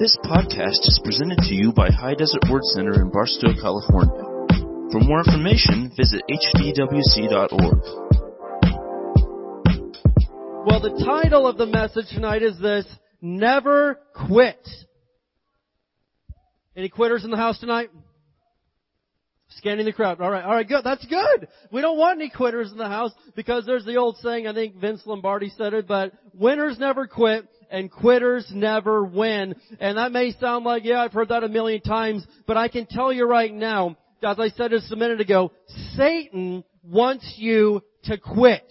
This podcast is presented to you by High Desert Word Center in Barstow, California. For more information, visit hdwc.org. Well, the title of the message tonight is this, Never Quit. Any quitters in the house tonight? Scanning the crowd. All right, all right, good. That's good. We don't want any quitters in the house because there's the old saying, I think Vince Lombardi said it, but winners never quit and quitters never win. And that may sound like, yeah, I've heard that a million times, but I can tell you right now, as I said just a minute ago, Satan wants you to quit.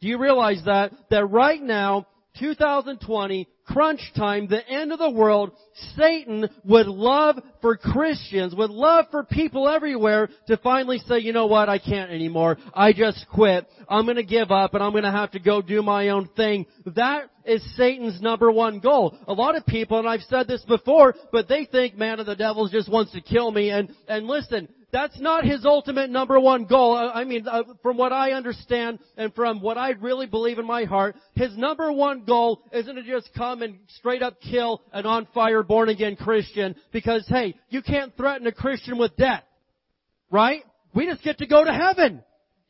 Do you realize that? That right now, 2020, crunch time, the end of the world, Satan would love for Christians, would love for people everywhere to finally say, you know what, I can't anymore. I just quit. I'm gonna give up and I'm gonna have to go do my own thing. That is Satan's number one goal. A lot of people, and I've said this before, but they think, man, of the devil just wants to kill me. And, and listen, that's not his ultimate number one goal. I mean, uh, from what I understand and from what I really believe in my heart, his number one goal isn't to just come and straight up kill an on fire born again Christian because hey, you can't threaten a Christian with death. Right? We just get to go to heaven.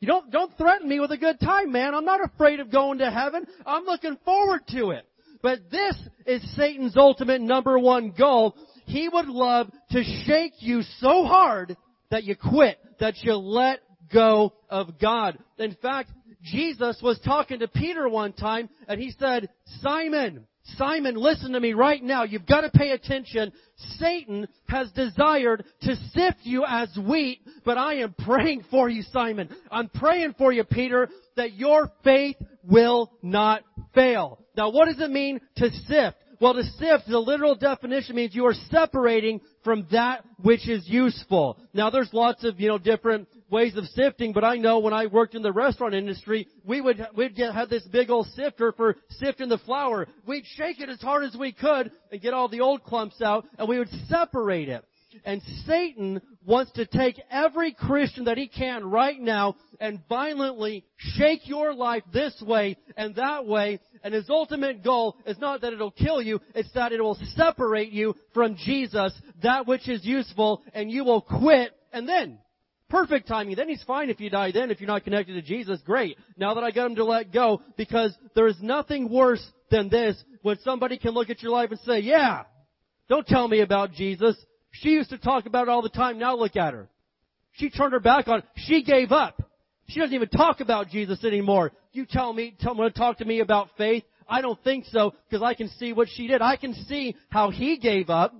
You don't, don't threaten me with a good time, man. I'm not afraid of going to heaven. I'm looking forward to it. But this is Satan's ultimate number one goal. He would love to shake you so hard that you quit, that you let go of God. In fact, Jesus was talking to Peter one time and he said, Simon, Simon, listen to me right now. You've got to pay attention. Satan has desired to sift you as wheat, but I am praying for you, Simon. I'm praying for you, Peter, that your faith will not fail. Now what does it mean to sift? Well, to sift, the literal definition means you are separating from that which is useful. Now, there's lots of, you know, different ways of sifting, but I know when I worked in the restaurant industry, we would, we'd get, have this big old sifter for sifting the flour. We'd shake it as hard as we could and get all the old clumps out, and we would separate it. And Satan wants to take every Christian that he can right now and violently shake your life this way and that way. And his ultimate goal is not that it'll kill you, it's that it will separate you from Jesus, that which is useful, and you will quit and then Perfect timing. Then he's fine if you die then. If you're not connected to Jesus, great. Now that I got him to let go, because there is nothing worse than this when somebody can look at your life and say, yeah, don't tell me about Jesus. She used to talk about it all the time. Now look at her. She turned her back on it. She gave up. She doesn't even talk about Jesus anymore. You tell me, tell me to talk to me about faith. I don't think so because I can see what she did. I can see how he gave up.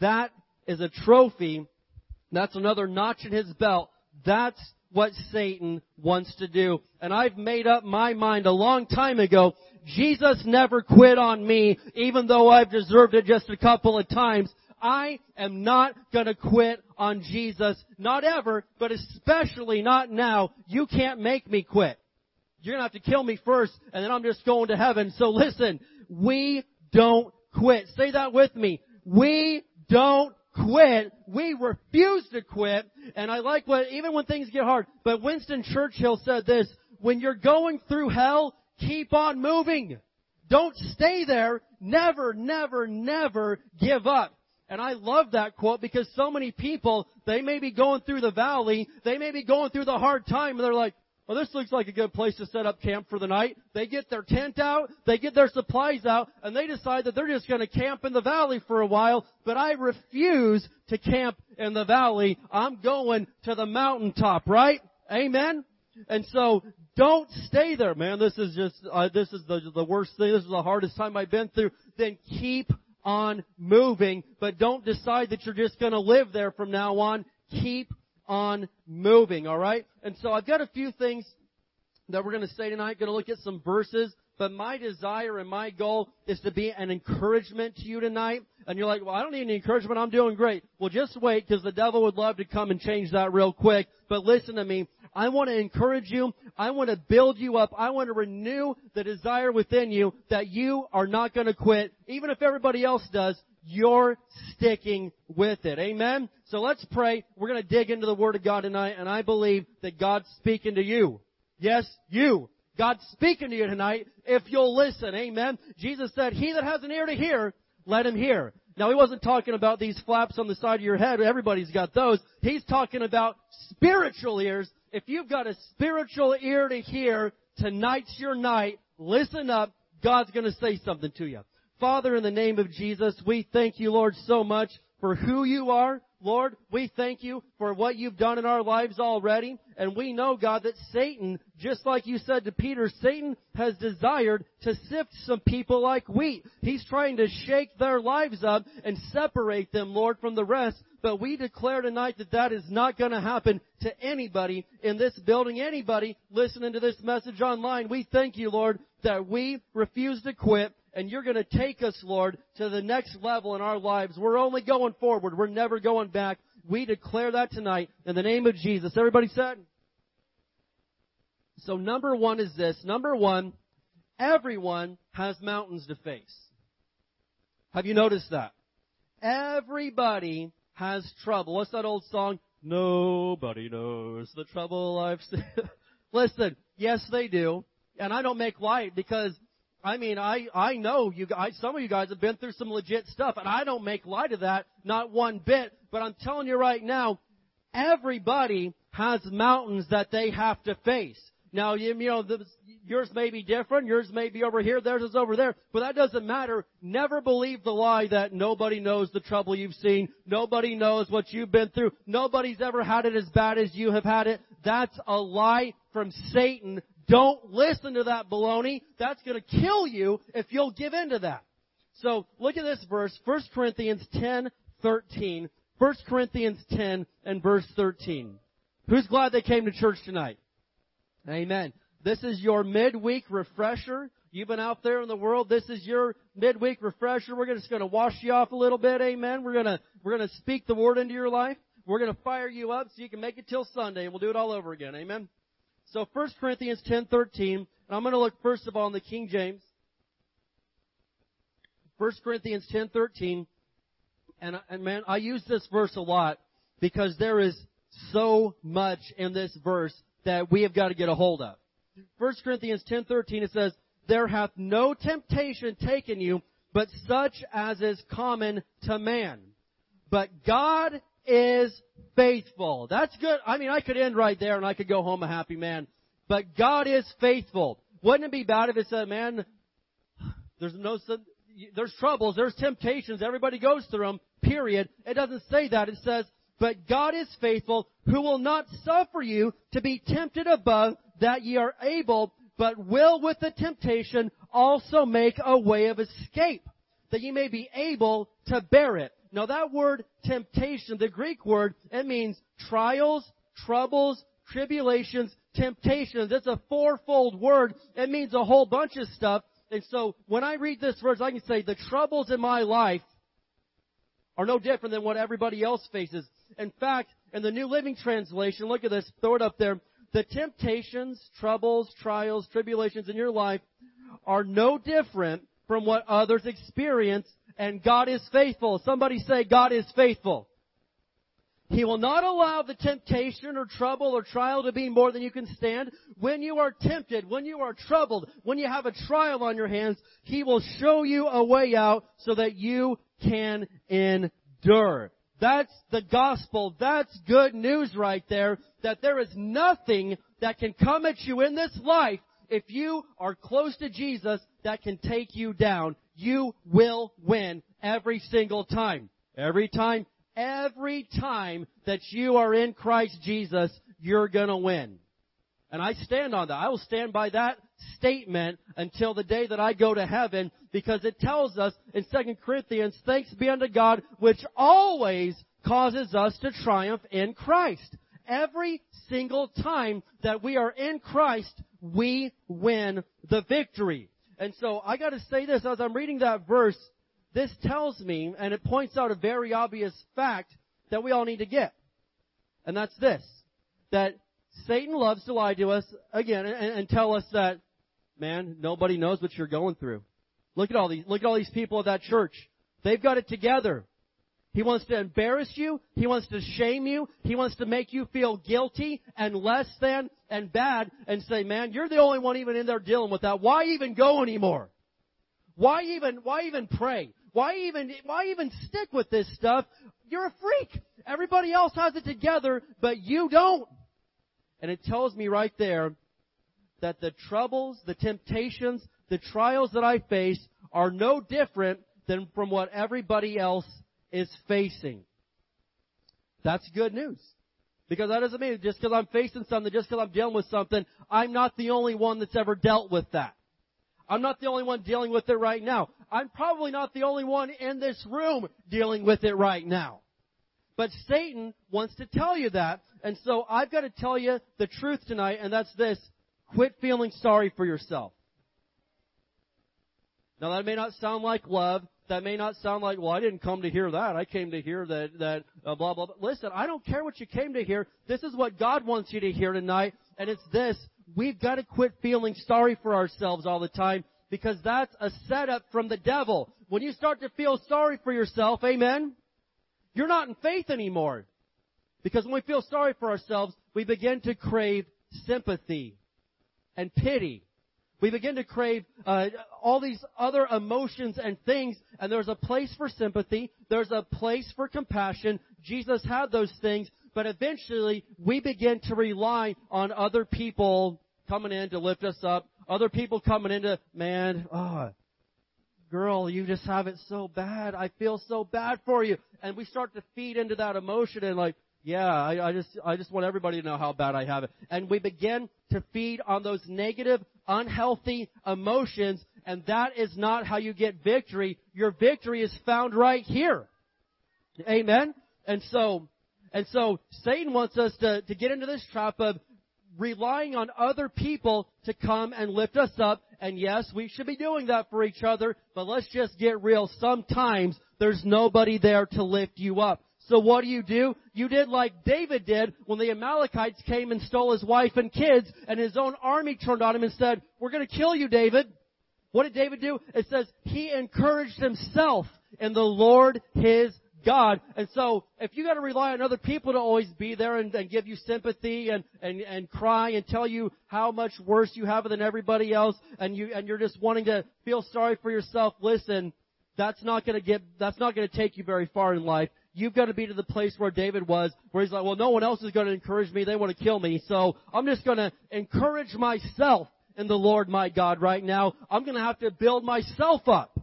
That is a trophy. That's another notch in his belt. That's what Satan wants to do. And I've made up my mind a long time ago. Jesus never quit on me, even though I've deserved it just a couple of times. I am not gonna quit on Jesus. Not ever, but especially not now. You can't make me quit. You're gonna have to kill me first, and then I'm just going to heaven. So listen, we don't quit. Say that with me. We don't quit. We refuse to quit. And I like what, even when things get hard, but Winston Churchill said this, when you're going through hell, keep on moving. Don't stay there. Never, never, never give up. And I love that quote because so many people, they may be going through the valley, they may be going through the hard time, and they're like, well, this looks like a good place to set up camp for the night. They get their tent out, they get their supplies out, and they decide that they're just going to camp in the valley for a while, but I refuse to camp in the valley. I'm going to the mountaintop, right? Amen? And so, don't stay there, man. This is just, uh, this is the, the worst thing. This is the hardest time I've been through. Then keep on moving, but don't decide that you're just going to live there from now on. Keep on moving, alright? And so I've got a few things that we're going to say tonight. Going to look at some verses, but my desire and my goal is to be an encouragement to you tonight. And you're like, well, I don't need any encouragement. I'm doing great. Well, just wait because the devil would love to come and change that real quick. But listen to me. I want to encourage you. I want to build you up. I want to renew the desire within you that you are not going to quit. Even if everybody else does, you're sticking with it. Amen? So let's pray. We're going to dig into the Word of God tonight, and I believe that God's speaking to you. Yes, you. God's speaking to you tonight if you'll listen. Amen. Jesus said, he that has an ear to hear, let him hear. Now he wasn't talking about these flaps on the side of your head. Everybody's got those. He's talking about spiritual ears. If you've got a spiritual ear to hear, tonight's your night. Listen up. God's going to say something to you. Father, in the name of Jesus, we thank you, Lord, so much for who you are. Lord, we thank you for what you've done in our lives already. And we know, God, that Satan, just like you said to Peter, Satan has desired to sift some people like wheat. He's trying to shake their lives up and separate them, Lord, from the rest. But we declare tonight that that is not going to happen to anybody in this building, anybody listening to this message online. We thank you, Lord, that we refuse to quit and you're going to take us, Lord, to the next level in our lives. We're only going forward. We're never going back. We declare that tonight in the name of Jesus. Everybody said? So number one is this. Number one, everyone has mountains to face. Have you noticed that? Everybody has trouble. What's that old song? Nobody knows the trouble I've seen. Listen, yes they do. And I don't make light because I mean, I, I know you guys, some of you guys have been through some legit stuff and I don't make light of that, not one bit, but I'm telling you right now, everybody has mountains that they have to face. Now, you, you know, the, yours may be different, yours may be over here, theirs is over there, but that doesn't matter. Never believe the lie that nobody knows the trouble you've seen, nobody knows what you've been through, nobody's ever had it as bad as you have had it. That's a lie from Satan don't listen to that baloney. That's going to kill you if you'll give in to that. So look at this verse, 1 Corinthians 10, 13. 1 Corinthians 10 and verse 13. Who's glad they came to church tonight? Amen. This is your midweek refresher. You've been out there in the world. This is your midweek refresher. We're just going to wash you off a little bit. Amen. We're going to, we're going to speak the word into your life. We're going to fire you up so you can make it till Sunday we'll do it all over again. Amen. So 1 Corinthians 10:13, and I'm going to look first of all in the King James. 1 Corinthians 10:13, and and man, I use this verse a lot because there is so much in this verse that we have got to get a hold of. 1 Corinthians 10:13 it says, "There hath no temptation taken you, but such as is common to man. But God is faithful. That's good. I mean, I could end right there and I could go home a happy man. But God is faithful. Wouldn't it be bad if it said, man, there's no, there's troubles, there's temptations, everybody goes through them, period. It doesn't say that. It says, but God is faithful, who will not suffer you to be tempted above that ye are able, but will with the temptation also make a way of escape, that ye may be able to bear it. Now that word temptation, the Greek word, it means trials, troubles, tribulations, temptations. It's a fourfold word. It means a whole bunch of stuff. And so when I read this verse, I can say the troubles in my life are no different than what everybody else faces. In fact, in the New Living Translation, look at this, throw it up there. The temptations, troubles, trials, tribulations in your life are no different from what others experience and God is faithful. Somebody say, God is faithful. He will not allow the temptation or trouble or trial to be more than you can stand. When you are tempted, when you are troubled, when you have a trial on your hands, He will show you a way out so that you can endure. That's the gospel. That's good news right there. That there is nothing that can come at you in this life if you are close to Jesus that can take you down you will win every single time. Every time, every time that you are in Christ Jesus, you're gonna win. And I stand on that. I will stand by that statement until the day that I go to heaven because it tells us in 2 Corinthians, thanks be unto God which always causes us to triumph in Christ. Every single time that we are in Christ, we win the victory. And so I gotta say this, as I'm reading that verse, this tells me, and it points out a very obvious fact that we all need to get. And that's this. That Satan loves to lie to us again and, and tell us that, man, nobody knows what you're going through. Look at all these, look at all these people at that church. They've got it together. He wants to embarrass you. He wants to shame you. He wants to make you feel guilty and less than and bad and say, man, you're the only one even in there dealing with that. Why even go anymore? Why even, why even pray? Why even, why even stick with this stuff? You're a freak. Everybody else has it together, but you don't. And it tells me right there that the troubles, the temptations, the trials that I face are no different than from what everybody else is facing. That's good news. Because that doesn't mean just because I'm facing something, just because I'm dealing with something, I'm not the only one that's ever dealt with that. I'm not the only one dealing with it right now. I'm probably not the only one in this room dealing with it right now. But Satan wants to tell you that. And so I've got to tell you the truth tonight, and that's this. Quit feeling sorry for yourself. Now that may not sound like love. That may not sound like, well, I didn't come to hear that. I came to hear that, that, uh, blah, blah, blah. Listen, I don't care what you came to hear. This is what God wants you to hear tonight. And it's this. We've got to quit feeling sorry for ourselves all the time because that's a setup from the devil. When you start to feel sorry for yourself, amen, you're not in faith anymore. Because when we feel sorry for ourselves, we begin to crave sympathy and pity. We begin to crave uh, all these other emotions and things, and there's a place for sympathy. There's a place for compassion. Jesus had those things, but eventually we begin to rely on other people coming in to lift us up. Other people coming in to, man, oh, girl, you just have it so bad. I feel so bad for you. And we start to feed into that emotion and like, yeah, I, I just, I just want everybody to know how bad I have it. And we begin to feed on those negative, unhealthy emotions, and that is not how you get victory. Your victory is found right here. Amen? And so, and so Satan wants us to, to get into this trap of relying on other people to come and lift us up. And yes, we should be doing that for each other, but let's just get real. Sometimes there's nobody there to lift you up. So what do you do? You did like David did when the Amalekites came and stole his wife and kids and his own army turned on him and said, we're gonna kill you, David. What did David do? It says he encouraged himself in the Lord his God. And so, if you gotta rely on other people to always be there and, and give you sympathy and, and, and cry and tell you how much worse you have than everybody else and you, and you're just wanting to feel sorry for yourself, listen, that's not gonna get, that's not gonna take you very far in life. You've got to be to the place where David was, where he's like, well, no one else is going to encourage me. They want to kill me. So I'm just going to encourage myself in the Lord my God right now. I'm going to have to build myself up.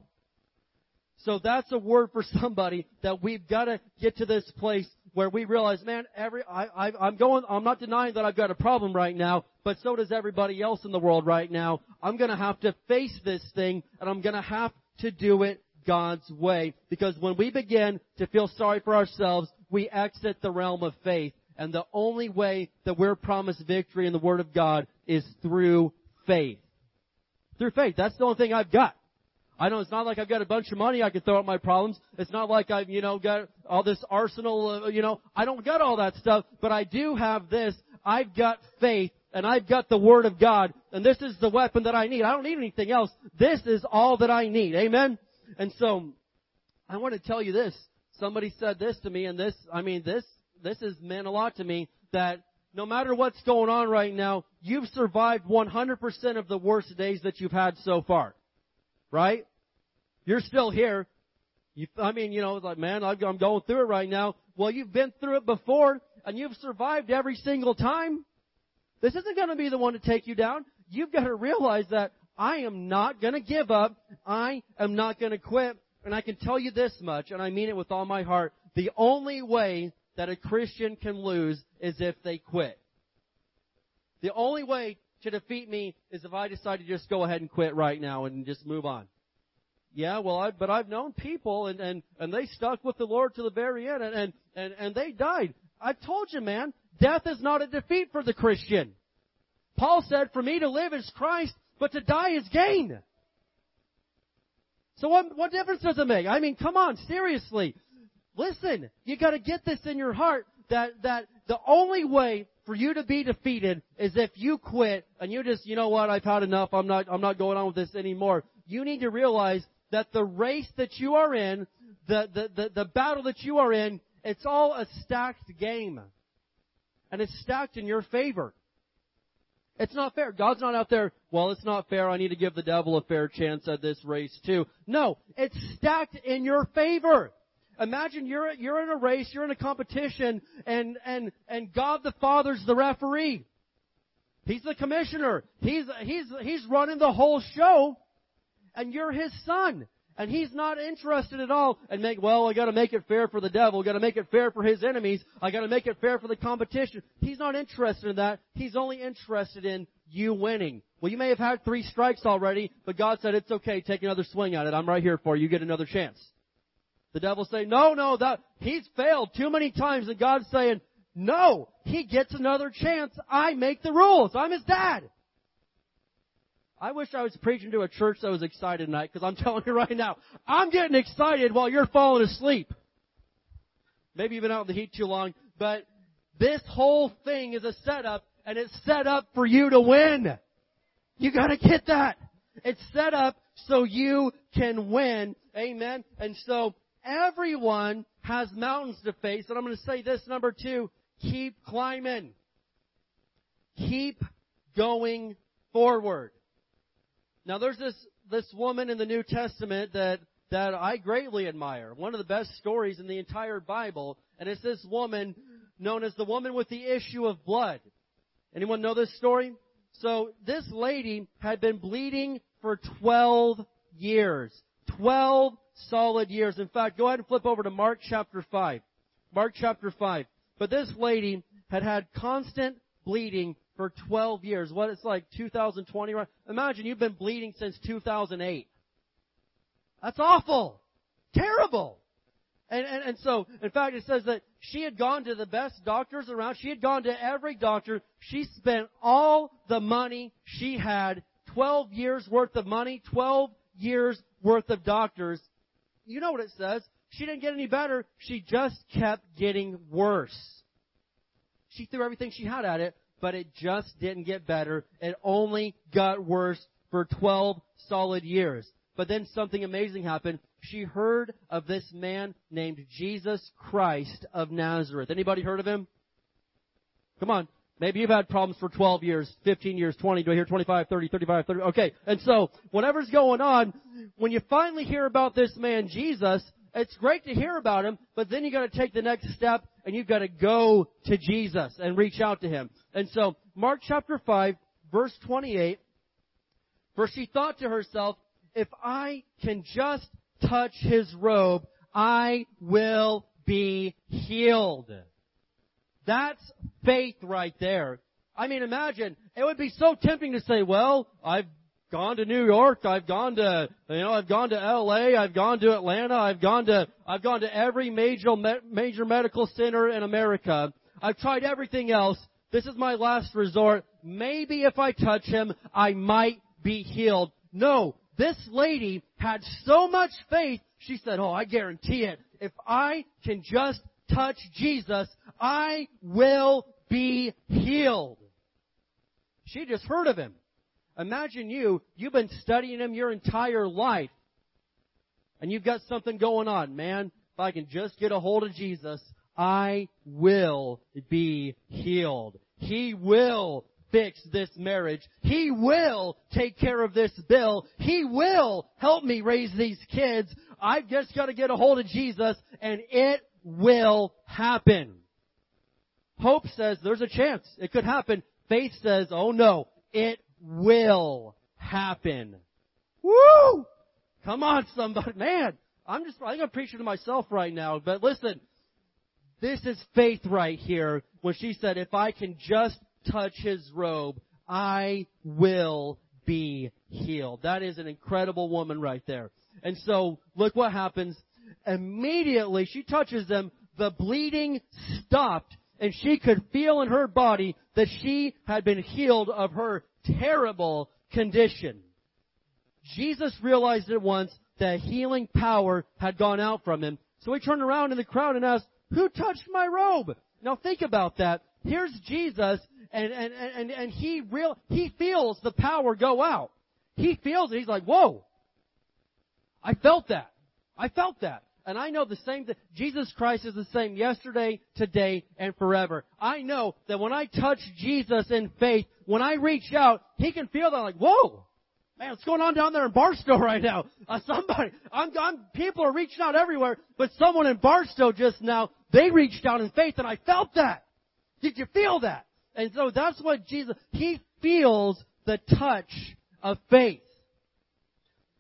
So that's a word for somebody that we've got to get to this place where we realize, man, every I, I, I'm going. I'm not denying that I've got a problem right now, but so does everybody else in the world right now. I'm going to have to face this thing, and I'm going to have to do it God's way. Because when we begin to feel sorry for ourselves, we exit the realm of faith. And the only way that we're promised victory in the Word of God is through faith. Through faith. That's the only thing I've got. I know it's not like I've got a bunch of money I can throw at my problems. It's not like I've, you know, got all this arsenal, you know, I don't got all that stuff, but I do have this. I've got faith and I've got the Word of God and this is the weapon that I need. I don't need anything else. This is all that I need. Amen? And so, I want to tell you this. Somebody said this to me and this, I mean, this, this has meant a lot to me that no matter what's going on right now, you've survived 100% of the worst days that you've had so far. Right? You're still here. You, I mean, you know, like, man, I'm going through it right now. Well, you've been through it before, and you've survived every single time. This isn't going to be the one to take you down. You've got to realize that I am not going to give up. I am not going to quit. And I can tell you this much, and I mean it with all my heart. The only way that a Christian can lose is if they quit. The only way to defeat me is if I decide to just go ahead and quit right now and just move on. Yeah, well, I, but I've known people and, and, and they stuck with the Lord to the very end and, and, and, and they died. I told you, man, death is not a defeat for the Christian. Paul said, for me to live is Christ, but to die is gain. So what, what difference does it make? I mean, come on, seriously. Listen, you gotta get this in your heart that, that the only way for you to be defeated is if you quit and you just, you know what, I've had enough, I'm not, I'm not going on with this anymore. You need to realize that the race that you are in, the, the, the, the battle that you are in, it's all a stacked game. And it's stacked in your favor. It's not fair. God's not out there, well, it's not fair. I need to give the devil a fair chance at this race too. No, it's stacked in your favor. Imagine you're, you're in a race, you're in a competition, and, and, and God the Father's the referee. He's the commissioner. He's, he's, he's running the whole show, and you're his son. And he's not interested at all and make, well, I gotta make it fair for the devil, gotta make it fair for his enemies, I gotta make it fair for the competition. He's not interested in that. He's only interested in you winning. Well, you may have had three strikes already, but God said, it's okay, take another swing at it. I'm right here for you. You get another chance. The devil say, no, no, that, he's failed too many times and God's saying, no, he gets another chance. I make the rules. I'm his dad. I wish I was preaching to a church that was excited tonight because I'm telling you right now, I'm getting excited while you're falling asleep. Maybe you've been out in the heat too long, but this whole thing is a setup and it's set up for you to win. You gotta get that. It's set up so you can win. Amen. And so everyone has mountains to face. And I'm going to say this number two, keep climbing. Keep going forward. Now there's this, this woman in the New Testament that, that I greatly admire. One of the best stories in the entire Bible. And it's this woman known as the woman with the issue of blood. Anyone know this story? So this lady had been bleeding for 12 years. 12 solid years. In fact, go ahead and flip over to Mark chapter 5. Mark chapter 5. But this lady had had constant bleeding for 12 years. What it's like 2020, right? Imagine you've been bleeding since 2008. That's awful. Terrible. And, and, and so, in fact, it says that she had gone to the best doctors around. She had gone to every doctor. She spent all the money she had, 12 years worth of money, 12 years worth of doctors. You know what it says. She didn't get any better. She just kept getting worse. She threw everything she had at it, but it just didn't get better. It only got worse for 12 solid years. But then something amazing happened. She heard of this man named Jesus Christ of Nazareth. Anybody heard of him? Come on. Maybe you've had problems for 12 years, 15 years, 20, do I hear 25, 30, 35, 30? Okay. And so, whatever's going on, when you finally hear about this man, Jesus, it's great to hear about him, but then you gotta take the next step and you've gotta go to Jesus and reach out to him. And so, Mark chapter 5, verse 28, for she thought to herself, if I can just touch his robe, I will be healed. That's faith right there. I mean, imagine, it would be so tempting to say, well, I've gone to New York, I've gone to, you know, I've gone to LA, I've gone to Atlanta, I've gone to, I've gone to every major, major medical center in America. I've tried everything else. This is my last resort. Maybe if I touch him, I might be healed. No, this lady had so much faith, she said, oh, I guarantee it. If I can just touch Jesus, I will be healed. She just heard of him. Imagine you, you've been studying him your entire life. And you've got something going on. Man, if I can just get a hold of Jesus, I will be healed. He will fix this marriage. He will take care of this bill. He will help me raise these kids. I've just got to get a hold of Jesus and it will happen. Hope says there's a chance. It could happen. Faith says, oh no, it will happen. Woo! Come on somebody. Man, I'm just, I think I'm preaching to myself right now, but listen, this is faith right here when she said, if I can just touch his robe, I will be healed. That is an incredible woman right there. And so, look what happens. Immediately, she touches them, the bleeding stopped, and she could feel in her body that she had been healed of her terrible condition. Jesus realized at once that healing power had gone out from him. So he turned around in the crowd and asked, who touched my robe? Now think about that. Here's Jesus and, and, and, and he real, he feels the power go out. He feels it. He's like, whoa. I felt that. I felt that. And I know the same thing. Jesus Christ is the same yesterday, today, and forever. I know that when I touch Jesus in faith, when I reach out, He can feel that like, whoa! Man, what's going on down there in Barstow right now? Uh, somebody, I'm, I'm, people are reaching out everywhere, but someone in Barstow just now, they reached out in faith and I felt that. Did you feel that? And so that's what Jesus, He feels the touch of faith.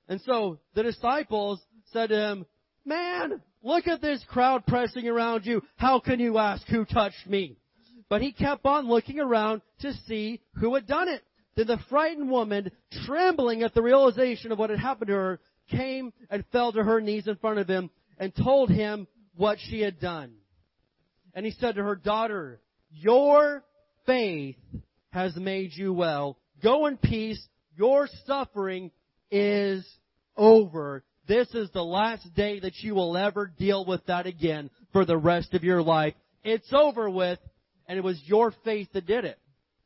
And so the disciples said to him, Man, look at this crowd pressing around you. How can you ask who touched me? But he kept on looking around to see who had done it. Then the frightened woman, trembling at the realization of what had happened to her, came and fell to her knees in front of him and told him what she had done. And he said to her, Daughter, your faith has made you well. Go in peace. Your suffering is over. This is the last day that you will ever deal with that again for the rest of your life. It's over with, and it was your faith that did it.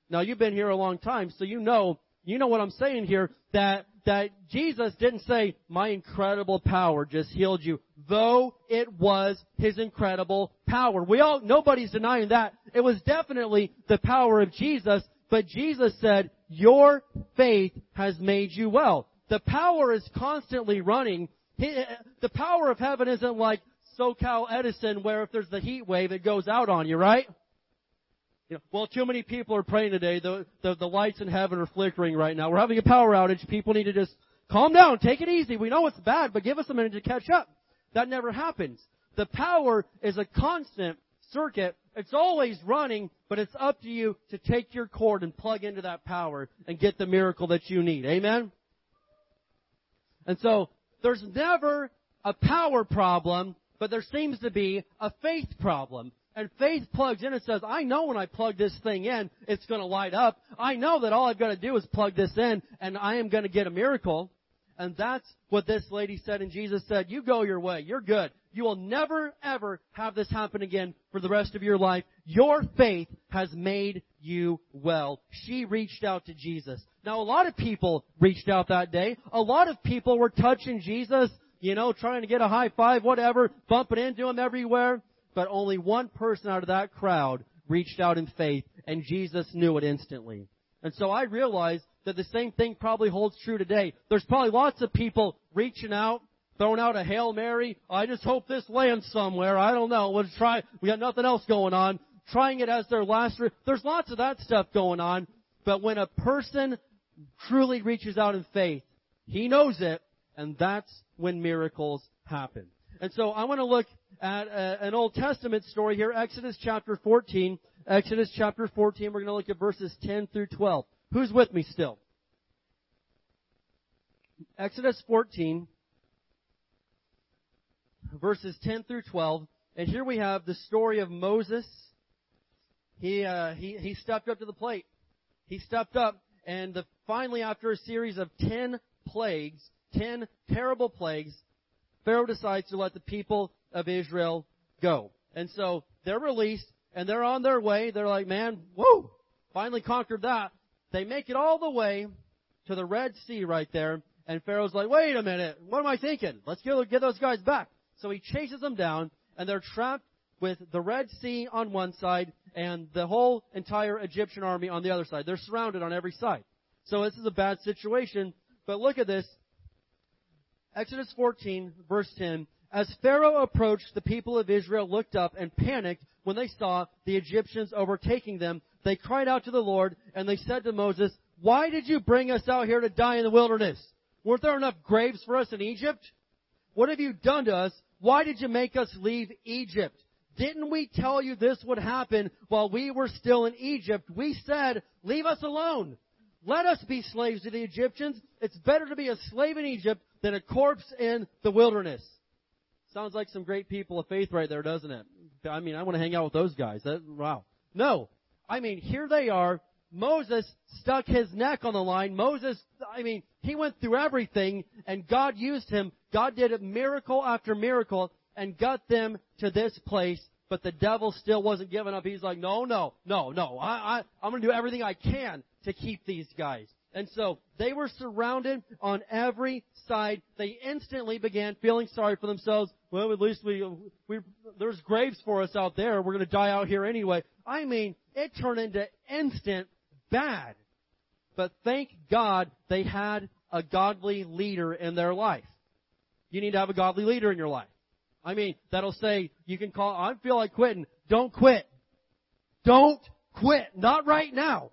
Now you've been here a long time, so you know, you know what I'm saying here, that, that Jesus didn't say, my incredible power just healed you, though it was His incredible power. We all, nobody's denying that. It was definitely the power of Jesus, but Jesus said, your faith has made you well. The power is constantly running. Uh, the power of heaven isn't like SoCal Edison where if there's the heat wave, it goes out on you, right? You know, well, too many people are praying today. The, the, the lights in heaven are flickering right now. We're having a power outage. People need to just calm down, take it easy. We know it's bad, but give us a minute to catch up. That never happens. The power is a constant circuit. It's always running, but it's up to you to take your cord and plug into that power and get the miracle that you need. Amen? And so, there's never a power problem, but there seems to be a faith problem. And faith plugs in and says, I know when I plug this thing in, it's going to light up. I know that all I've got to do is plug this in and I am going to get a miracle. And that's what this lady said and Jesus said, you go your way. You're good. You will never ever have this happen again for the rest of your life. Your faith has made you well. She reached out to Jesus. Now a lot of people reached out that day. A lot of people were touching Jesus, you know, trying to get a high five, whatever, bumping into him everywhere. But only one person out of that crowd reached out in faith and Jesus knew it instantly. And so I realized that the same thing probably holds true today. There's probably lots of people reaching out, throwing out a Hail Mary. I just hope this lands somewhere. I don't know. We'll try. We got nothing else going on. Trying it as their last. Re- There's lots of that stuff going on. But when a person truly reaches out in faith, he knows it, and that's when miracles happen. And so I want to look at a, an Old Testament story here, Exodus chapter 14. Exodus chapter 14, we're going to look at verses 10 through 12. Who's with me still? Exodus 14, verses 10 through 12. And here we have the story of Moses. He, uh, he, he stepped up to the plate. He stepped up, and the, finally, after a series of 10 plagues, 10 terrible plagues, Pharaoh decides to let the people of Israel go. And so they're released, and they're on their way. They're like, man, whoa, finally conquered that. They make it all the way to the Red Sea right there, and Pharaoh's like, wait a minute, what am I thinking? Let's get, get those guys back. So he chases them down, and they're trapped with the Red Sea on one side and the whole entire Egyptian army on the other side. They're surrounded on every side. So this is a bad situation. But look at this. Exodus 14, verse 10. As Pharaoh approached, the people of Israel looked up and panicked when they saw the Egyptians overtaking them. They cried out to the Lord, and they said to Moses, Why did you bring us out here to die in the wilderness? Weren't there enough graves for us in Egypt? What have you done to us? Why did you make us leave Egypt? Didn't we tell you this would happen while we were still in Egypt? We said, leave us alone. Let us be slaves to the Egyptians. It's better to be a slave in Egypt than a corpse in the wilderness. Sounds like some great people of faith right there, doesn't it? I mean, I want to hang out with those guys. That, wow. No. I mean, here they are. Moses stuck his neck on the line. Moses, I mean, he went through everything and God used him. God did miracle after miracle and got them to this place, but the devil still wasn't giving up. He's like, no, no, no, no. I, I, I'm going to do everything I can to keep these guys. And so they were surrounded on every side. They instantly began feeling sorry for themselves. Well, at least we, we there's graves for us out there. We're going to die out here anyway. I mean, it turned into instant bad. But thank God they had a godly leader in their life. You need to have a godly leader in your life. I mean, that'll say, you can call, I feel like quitting. Don't quit. Don't quit. Not right now.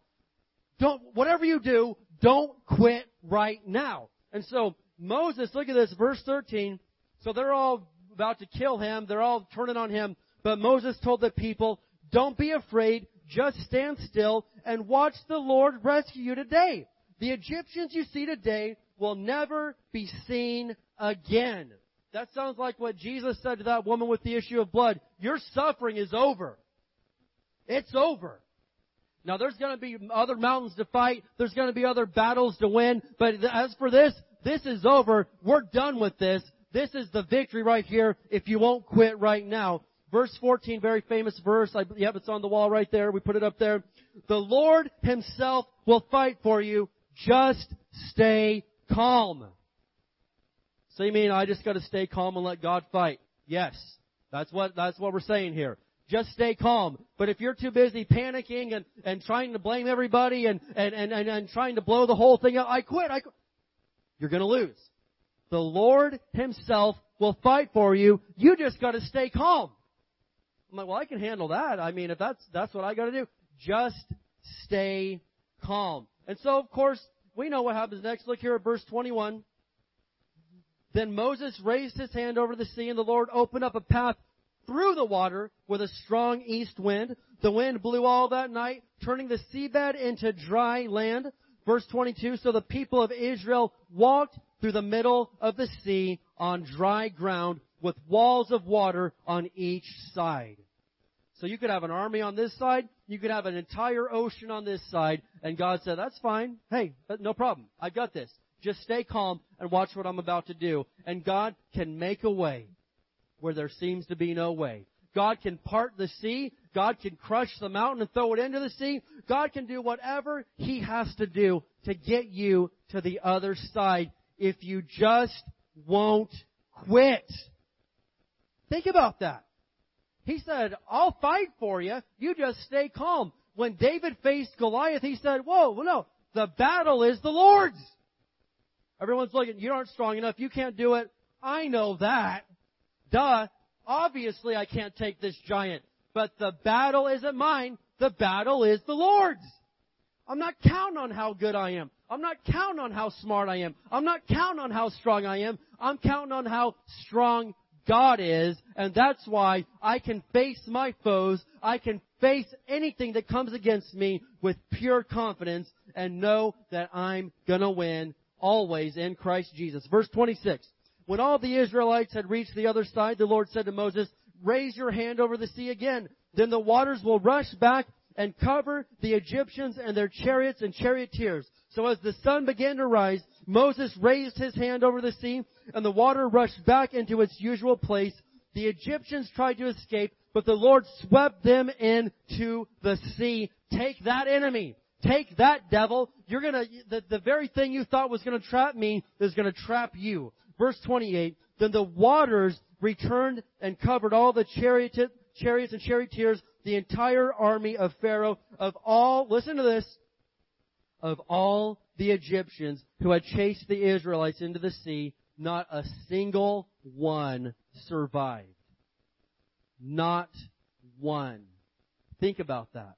Don't, whatever you do, don't quit right now. And so, Moses, look at this, verse 13. So they're all about to kill him. They're all turning on him. But Moses told the people, don't be afraid. Just stand still and watch the Lord rescue you today. The Egyptians you see today will never be seen again. That sounds like what Jesus said to that woman with the issue of blood. Your suffering is over. It's over. Now there's going to be other mountains to fight. There's going to be other battles to win. But as for this, this is over. We're done with this. This is the victory right here if you won't quit right now. Verse 14, very famous verse. I, yep, it's on the wall right there. We put it up there. The Lord Himself will fight for you. Just stay calm. So you mean I just gotta stay calm and let God fight? Yes. That's what, that's what we're saying here. Just stay calm. But if you're too busy panicking and, and trying to blame everybody and, and, and, and, and trying to blow the whole thing up, I quit, I quit. You're gonna lose. The Lord Himself will fight for you. You just gotta stay calm. I'm like, well, I can handle that. I mean, if that's, that's what I gotta do, just stay calm. And so, of course, we know what happens next. Look here at verse 21. Then Moses raised his hand over the sea and the Lord opened up a path through the water with a strong east wind. The wind blew all that night, turning the seabed into dry land. Verse 22, so the people of Israel walked through the middle of the sea on dry ground with walls of water on each side. So you could have an army on this side, you could have an entire ocean on this side, and God said, that's fine. Hey, no problem. I've got this. Just stay calm and watch what I'm about to do. And God can make a way where there seems to be no way. God can part the sea. God can crush the mountain and throw it into the sea. God can do whatever He has to do to get you to the other side if you just won't quit. Think about that. He said, I'll fight for you. You just stay calm. When David faced Goliath, he said, whoa, well, no, the battle is the Lord's. Everyone's looking, you aren't strong enough. You can't do it. I know that. Duh. Obviously I can't take this giant. But the battle isn't mine. The battle is the Lord's. I'm not counting on how good I am. I'm not counting on how smart I am. I'm not counting on how strong I am. I'm counting on how strong God is, and that's why I can face my foes, I can face anything that comes against me with pure confidence and know that I'm gonna win always in Christ Jesus. Verse 26. When all the Israelites had reached the other side, the Lord said to Moses, raise your hand over the sea again. Then the waters will rush back and cover the Egyptians and their chariots and charioteers. So as the sun began to rise, Moses raised his hand over the sea and the water rushed back into its usual place. The Egyptians tried to escape, but the Lord swept them into the sea. Take that enemy. Take that devil. You're gonna, the, the very thing you thought was gonna trap me is gonna trap you. Verse 28, then the waters returned and covered all the chariot, chariots and charioteers, the entire army of Pharaoh, of all, listen to this, of all the Egyptians who had chased the Israelites into the sea, not a single one survived. Not one. Think about that.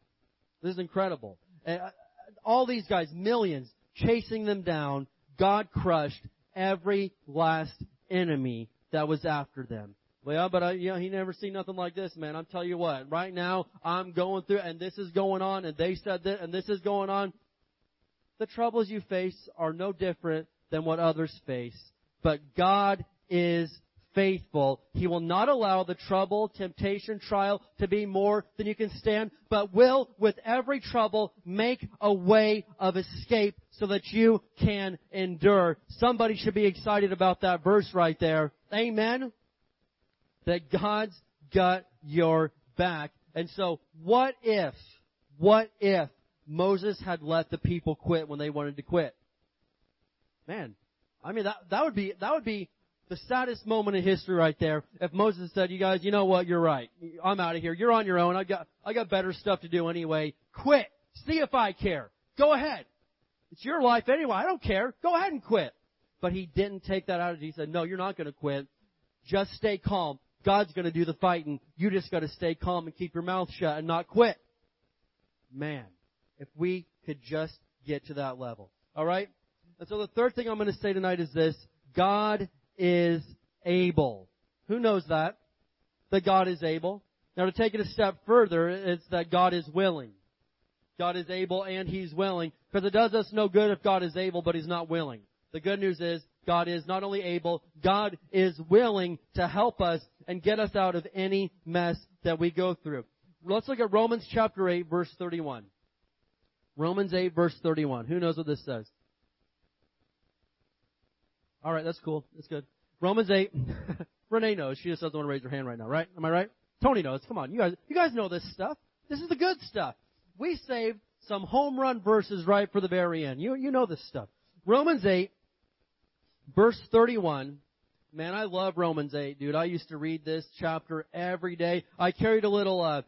This is incredible. Uh, all these guys, millions, chasing them down, God crushed every last enemy that was after them. Well, but I, you know, he never seen nothing like this, man. I'm telling you what, right now, I'm going through, and this is going on, and they said that, and this is going on. The troubles you face are no different than what others face. But God is faithful. He will not allow the trouble, temptation, trial to be more than you can stand, but will, with every trouble, make a way of escape so that you can endure. Somebody should be excited about that verse right there. Amen? That God's got your back. And so, what if, what if Moses had let the people quit when they wanted to quit. Man, I mean that that would be that would be the saddest moment in history right there if Moses said, "You guys, you know what? You're right. I'm out of here. You're on your own. I got I got better stuff to do anyway. Quit. See if I care. Go ahead. It's your life anyway. I don't care. Go ahead and quit." But he didn't take that attitude. He said, "No, you're not going to quit. Just stay calm. God's going to do the fighting. You just got to stay calm and keep your mouth shut and not quit." Man, if we could just get to that level. All right? And so the third thing I'm going to say tonight is this. God is able. Who knows that? That God is able. Now to take it a step further, it's that God is willing. God is able and He's willing. Because it does us no good if God is able but He's not willing. The good news is God is not only able, God is willing to help us and get us out of any mess that we go through. Let's look at Romans chapter 8 verse 31. Romans 8 verse 31. Who knows what this says? All right, that's cool. That's good. Romans 8. Renee knows. She just doesn't want to raise her hand right now, right? Am I right? Tony knows. Come on. You guys, you guys know this stuff. This is the good stuff. We saved some home run verses right for the very end. You, you know this stuff. Romans 8, verse 31. Man, I love Romans 8, dude. I used to read this chapter every day. I carried a little, uh,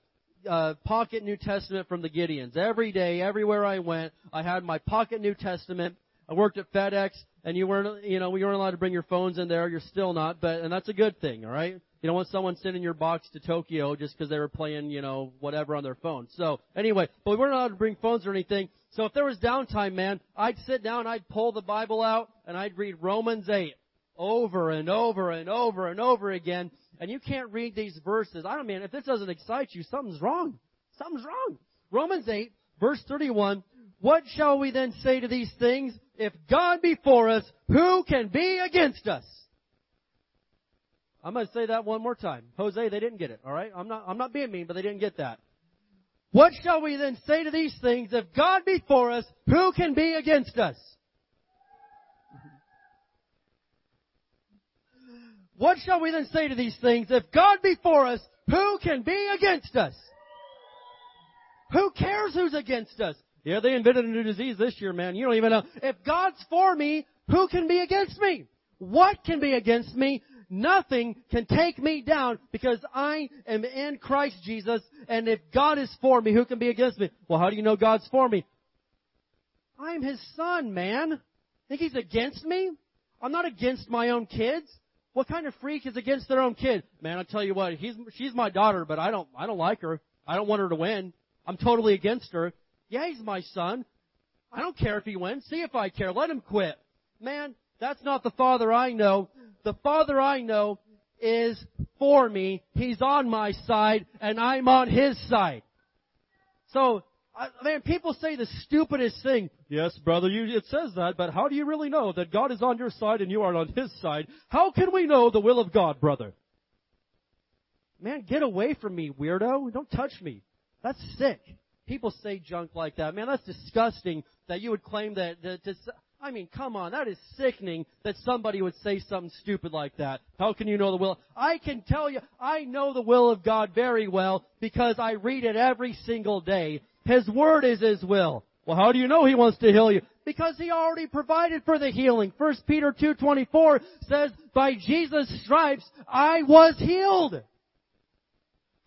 uh, pocket New Testament from the Gideons. Every day, everywhere I went, I had my pocket New Testament. I worked at FedEx and you weren't, you know, you weren't allowed to bring your phones in there. You're still not, but, and that's a good thing, alright? You don't want someone sending your box to Tokyo just because they were playing, you know, whatever on their phone. So, anyway, but we weren't allowed to bring phones or anything. So if there was downtime, man, I'd sit down, I'd pull the Bible out, and I'd read Romans 8 over and over and over and over again. And you can't read these verses. I don't mean, if this doesn't excite you, something's wrong. Something's wrong. Romans 8, verse 31, what shall we then say to these things? If God be for us, who can be against us? I'm going to say that one more time. Jose, they didn't get it, alright? I'm not, I'm not being mean, but they didn't get that. What shall we then say to these things? If God be for us, who can be against us? What shall we then say to these things? If God be for us, who can be against us? Who cares who's against us? Yeah, they invented a new disease this year, man. You don't even know. If God's for me, who can be against me? What can be against me? Nothing can take me down because I am in Christ Jesus. And if God is for me, who can be against me? Well, how do you know God's for me? I'm His son, man. Think He's against me? I'm not against my own kids. What kind of freak is against their own kid? Man, I tell you what, he's, she's my daughter, but I don't, I don't like her. I don't want her to win. I'm totally against her. Yeah, he's my son. I don't care if he wins. See if I care. Let him quit. Man, that's not the father I know. The father I know is for me. He's on my side and I'm on his side. So, man, people say the stupidest thing. Yes, brother, you, it says that, but how do you really know that God is on your side and you are on his side? How can we know the will of God, brother? Man, get away from me, weirdo. Don't touch me. That's sick. People say junk like that. Man, that's disgusting that you would claim that, that to, I mean, come on, that is sickening that somebody would say something stupid like that. How can you know the will? I can tell you, I know the will of God very well because I read it every single day. His word is His will. Well, how do you know He wants to heal you? Because He already provided for the healing. 1 Peter 2.24 says, by Jesus' stripes I was healed.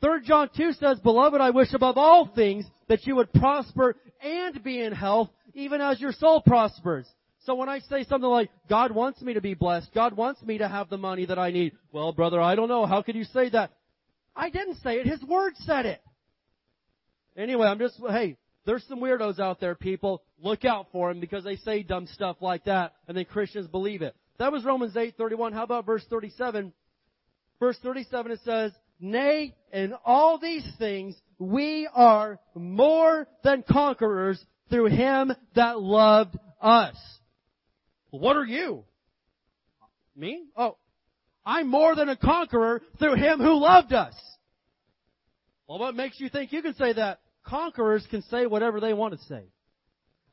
3 John 2 says, Beloved, I wish above all things that you would prosper and be in health, even as your soul prospers. So when I say something like, God wants me to be blessed, God wants me to have the money that I need, well, brother, I don't know, how could you say that? I didn't say it, His Word said it. Anyway, I'm just, hey, there's some weirdos out there, people. Look out for them because they say dumb stuff like that, and then Christians believe it. That was Romans 8:31. How about verse 37? Verse 37 it says, Nay, in all these things we are more than conquerors through him that loved us. What are you? Me? Oh, I'm more than a conqueror through him who loved us. Well, what makes you think you can say that? Conquerors can say whatever they want to say.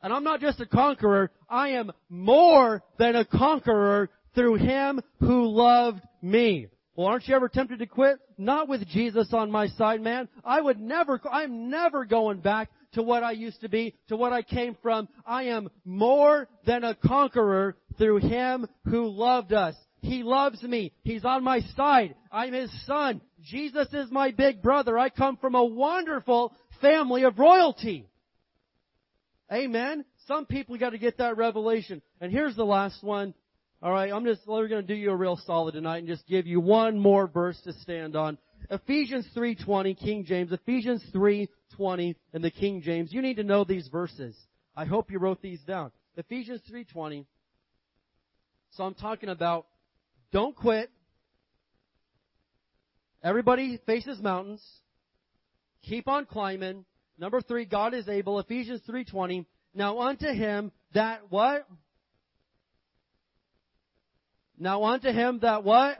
And I'm not just a conqueror, I am more than a conqueror through him who loved me. Well, aren't you ever tempted to quit? Not with Jesus on my side, man. I would never, I'm never going back to what I used to be, to what I came from. I am more than a conqueror through Him who loved us. He loves me. He's on my side. I'm His son. Jesus is my big brother. I come from a wonderful family of royalty. Amen. Some people got to get that revelation. And here's the last one. All right, I'm just we're going to do you a real solid tonight and just give you one more verse to stand on. Ephesians 3:20 King James, Ephesians 3:20 in the King James. You need to know these verses. I hope you wrote these down. Ephesians 3:20. So I'm talking about don't quit. Everybody faces mountains. Keep on climbing. Number 3, God is able. Ephesians 3:20. Now unto him that what? Now unto him that what?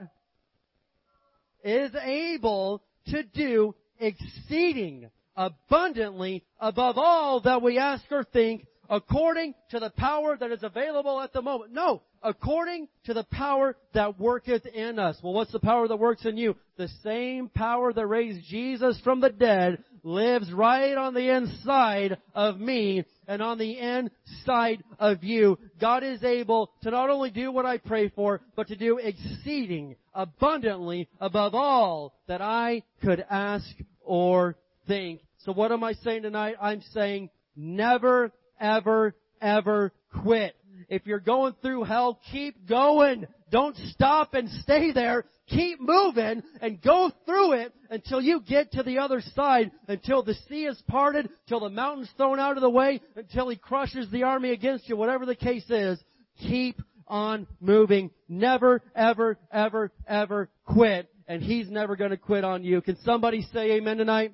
Is able to do exceeding abundantly above all that we ask or think according to the power that is available at the moment. No, according to the power that worketh in us. Well, what's the power that works in you? The same power that raised Jesus from the dead lives right on the inside of me and on the inside of you. God is able to not only do what I pray for, but to do exceeding abundantly above all that I could ask or think. So what am I saying tonight? I'm saying never, ever, ever quit. If you're going through hell, keep going. Don't stop and stay there. Keep moving and go through it until you get to the other side, until the sea is parted, until the mountain's thrown out of the way, until he crushes the army against you, whatever the case is. Keep on moving. Never, ever, ever, ever quit. And he's never going to quit on you. Can somebody say amen tonight?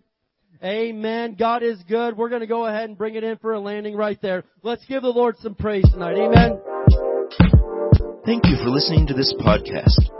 Amen. God is good. We're going to go ahead and bring it in for a landing right there. Let's give the Lord some praise tonight. Amen. Thank you for listening to this podcast.